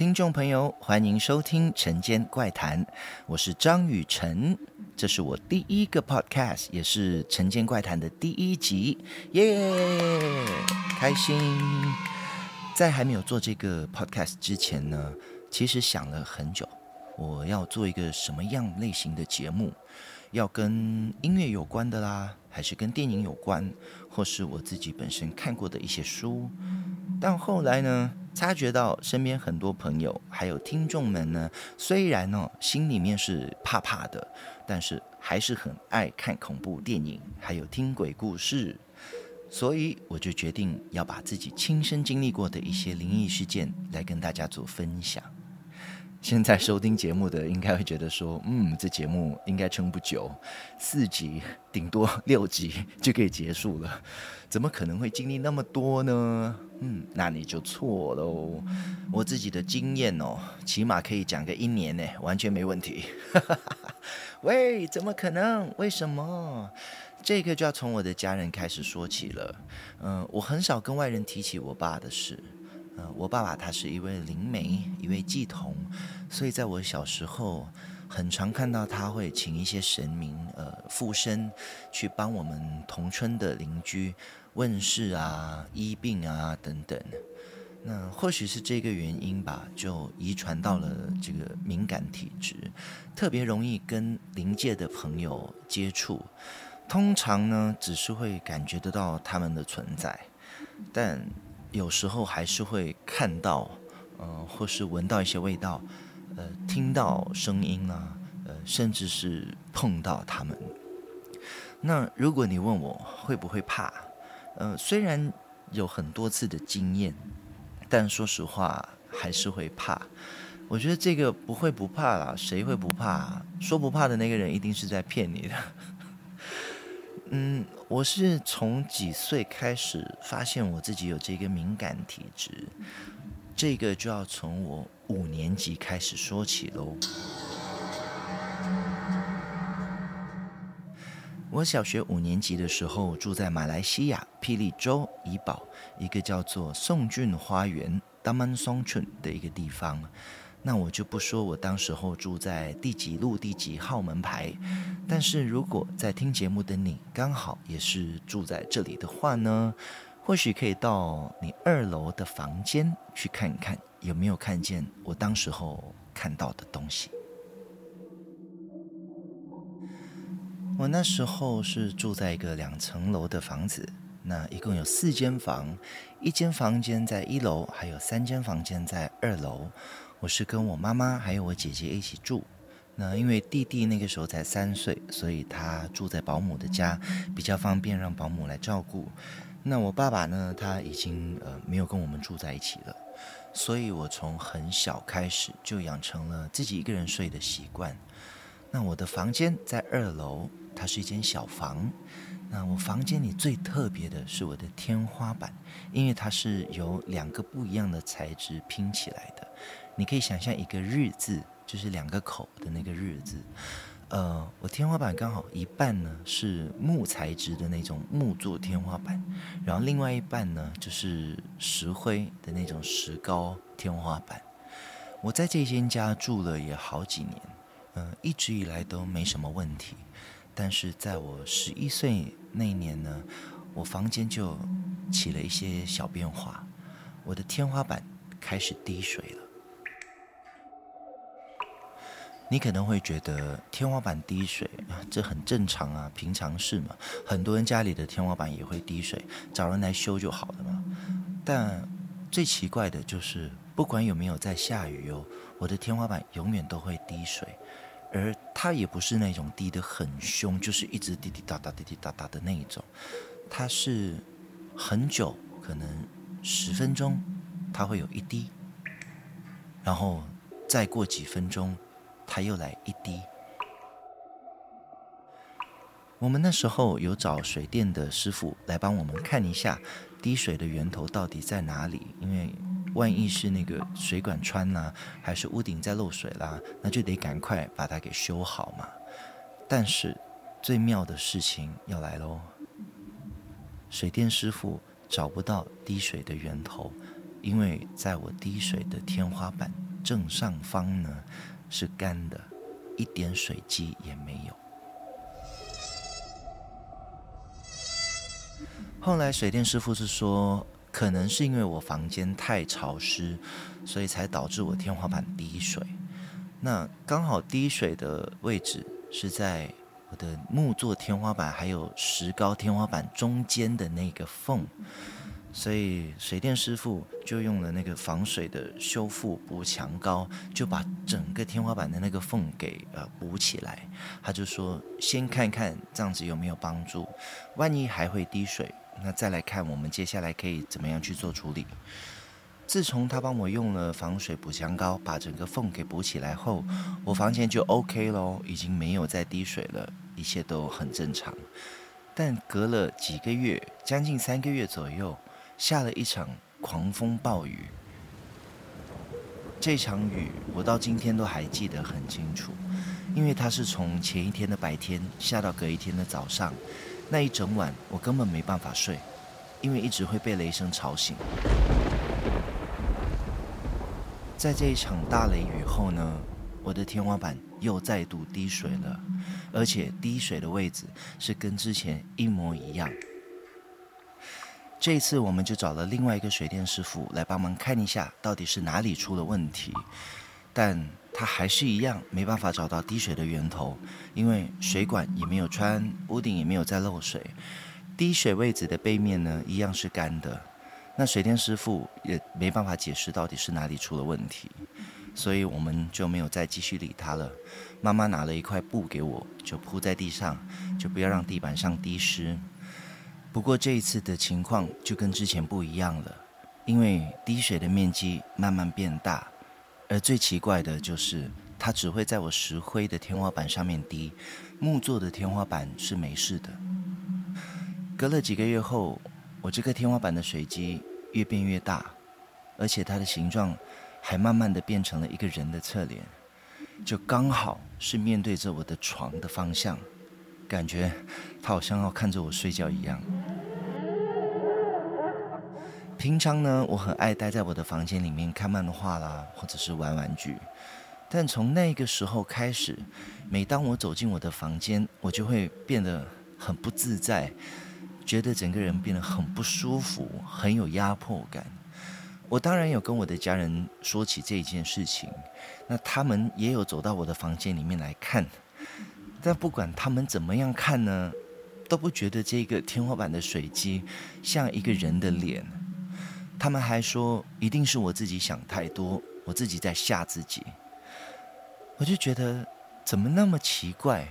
听众朋友，欢迎收听《晨间怪谈》，我是张雨晨，这是我第一个 podcast，也是《晨间怪谈》的第一集，耶、开心！在还没有做这个 podcast 之前呢，其实想了很久，我要做一个什么样类型的节目，要跟音乐有关的啦，还是跟电影有关，或是我自己本身看过的一些书，但后来呢，察觉到身边很多朋友还有听众们呢，虽然呢心里面是怕怕的，但是还是很爱看恐怖电影，还有听鬼故事，所以我就决定要把自己亲身经历过的一些灵异事件来跟大家做分享。现在收听节目的应该会觉得说，嗯，这节目应该撑不久，四集顶多六集就可以结束了，怎么可能会经历那么多呢？嗯，那你就错喽。我自己的经验哦，起码可以讲个一年呢，完全没问题。喂，怎么可能？为什么？这个就要从我的家人开始说起了。嗯，我很少跟外人提起我爸的事。呃我爸爸他是一位灵媒，一位祭童，所以在我小时候，很常看到他会请一些神明，呃，附身去帮我们同村的邻居问世啊、医病啊等等。那或许是这个原因吧，就遗传到了这个敏感体质，特别容易跟灵界的朋友接触。通常呢，只是会感觉得到他们的存在，但。有时候还是会看到，呃，或是闻到一些味道，呃，听到声音啊，呃，甚至是碰到他们。那如果你问我会不会怕，呃，虽然有很多次的经验，但说实话还是会怕。我觉得这个不会不怕啦，谁会不怕？说不怕的那个人一定是在骗你的。嗯，我是从几岁开始发现我自己有这个敏感体质，这个就要从我五年级开始说起喽。我小学五年级的时候住在马来西亚霹雳州怡保一个叫做宋俊花园 （Taman Songchun） 的一个地方。那我就不说我当时候住在第几路第几号门牌，但是如果在听节目的你刚好也是住在这里的话呢，或许可以到你二楼的房间去看看，有没有看见我当时候看到的东西。我那时候是住在一个两层楼的房子，那一共有四间房，一间房间在一楼，还有三间房间在二楼。我是跟我妈妈还有我姐姐一起住，那因为弟弟那个时候才三岁，所以他住在保姆的家，比较方便让保姆来照顾。那我爸爸呢，他已经呃没有跟我们住在一起了，所以我从很小开始就养成了自己一个人睡的习惯。那我的房间在二楼，它是一间小房。那我房间里最特别的是我的天花板，因为它是由两个不一样的材质拼起来的。你可以想象一个日字，就是两个口的那个日字。呃，我天花板刚好一半呢是木材质的那种木做天花板，然后另外一半呢就是石灰的那种石膏天花板。我在这间家住了也好几年，呃，一直以来都没什么问题。但是在我十一岁那一年呢，我房间就起了一些小变化，我的天花板开始滴水了。你可能会觉得天花板滴水啊，这很正常啊，平常事嘛。很多人家里的天花板也会滴水，找人来修就好了嘛。但最奇怪的就是，不管有没有在下雨哦，我的天花板永远都会滴水，而它也不是那种滴得很凶，就是一直滴滴答答、滴滴答答的那一种。它是很久，可能十分钟，它会有一滴，然后再过几分钟。他又来一滴。我们那时候有找水电的师傅来帮我们看一下滴水的源头到底在哪里，因为万一是那个水管穿啦，还是屋顶在漏水啦，那就得赶快把它给修好嘛。但是最妙的事情要来喽，水电师傅找不到滴水的源头，因为在我滴水的天花板正上方呢是干的，一点水迹也没有。后来水电师傅是说，可能是因为我房间太潮湿，所以才导致我天花板滴水。那刚好滴水的位置是在我的木作天花板还有石膏天花板中间的那个缝，所以水电师傅就用了那个防水的修复补墙膏，就把整个天花板的那个缝给呃补起来。他就说，先看看这样子有没有帮助，万一还会滴水。那再来看，我们接下来可以怎么样去做处理？自从他帮我用了防水补强膏，把整个缝给补起来后，我房间就 OK 咯，已经没有再滴水了，一切都很正常。但隔了几个月，将近三个月左右，下了一场狂风暴雨。这场雨我到今天都还记得很清楚，因为它是从前一天的白天下到隔一天的早上。那一整晚，我根本没办法睡，因为一直会被雷声吵醒。在这一场大雷雨后呢，我的天花板又再度滴水了，而且滴水的位置是跟之前一模一样。这一次，我们就找了另外一个水电师傅来帮忙看一下，到底是哪里出了问题，但。他还是一样没办法找到滴水的源头，因为水管也没有穿，屋顶也没有在漏水，滴水位置的背面呢一样是干的。那水电师傅也没办法解释到底是哪里出了问题，所以我们就没有再继续理他了。妈妈拿了一块布给我，就铺在地上，就不要让地板上滴湿。不过这一次的情况就跟之前不一样了，因为滴水的面积慢慢变大。而最奇怪的就是，它只会在我石灰的天花板上面滴，木做的天花板是没事的。隔了几个月后，我这个天花板的水积越变越大，而且它的形状还慢慢的变成了一个人的侧脸，就刚好是面对着我的床的方向，感觉它好像要看着我睡觉一样。平常呢，我很爱待在我的房间里面看漫画啦，或者是玩玩具。但从那个时候开始，每当我走进我的房间，我就会变得很不自在，觉得整个人变得很不舒服，很有压迫感。我当然有跟我的家人说起这一件事情，那他们也有走到我的房间里面来看。但不管他们怎么样看呢，都不觉得这个天花板的水机像一个人的脸。他们还说，一定是我自己想太多，我自己在吓自己。我就觉得怎么那么奇怪？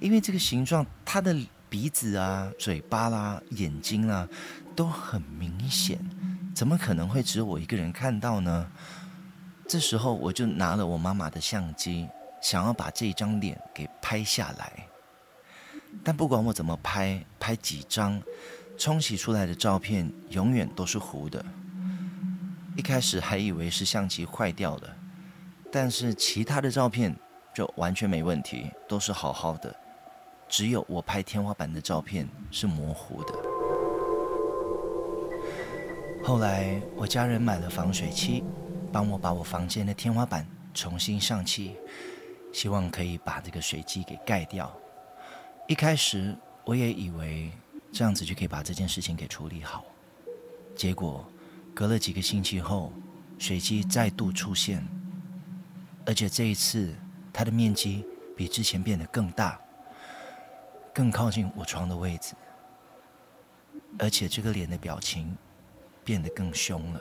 因为这个形状，他的鼻子啊、嘴巴啦、眼睛啊，都很明显，怎么可能会只有我一个人看到呢？这时候我就拿了我妈妈的相机，想要把这张脸给拍下来。但不管我怎么拍，拍几张。冲洗出来的照片永远都是糊的。一开始还以为是相机坏掉了，但是其他的照片就完全没问题，都是好好的。只有我拍天花板的照片是模糊的。后来我家人买了防水漆，帮我把我房间的天花板重新上漆，希望可以把这个水迹给盖掉。一开始我也以为。这样子就可以把这件事情给处理好。结果，隔了几个星期后，水迹再度出现，而且这一次它的面积比之前变得更大，更靠近我床的位置，而且这个脸的表情变得更凶了。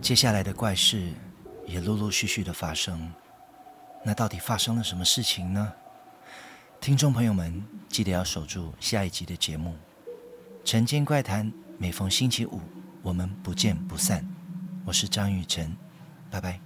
接下来的怪事也陆陆续续的发生。那到底发生了什么事情呢？听众朋友们，记得要守住下一集的节目《晨间怪谈》，每逢星期五，我们不见不散。我是张雨晨，拜拜。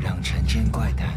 让《辰间怪谈》。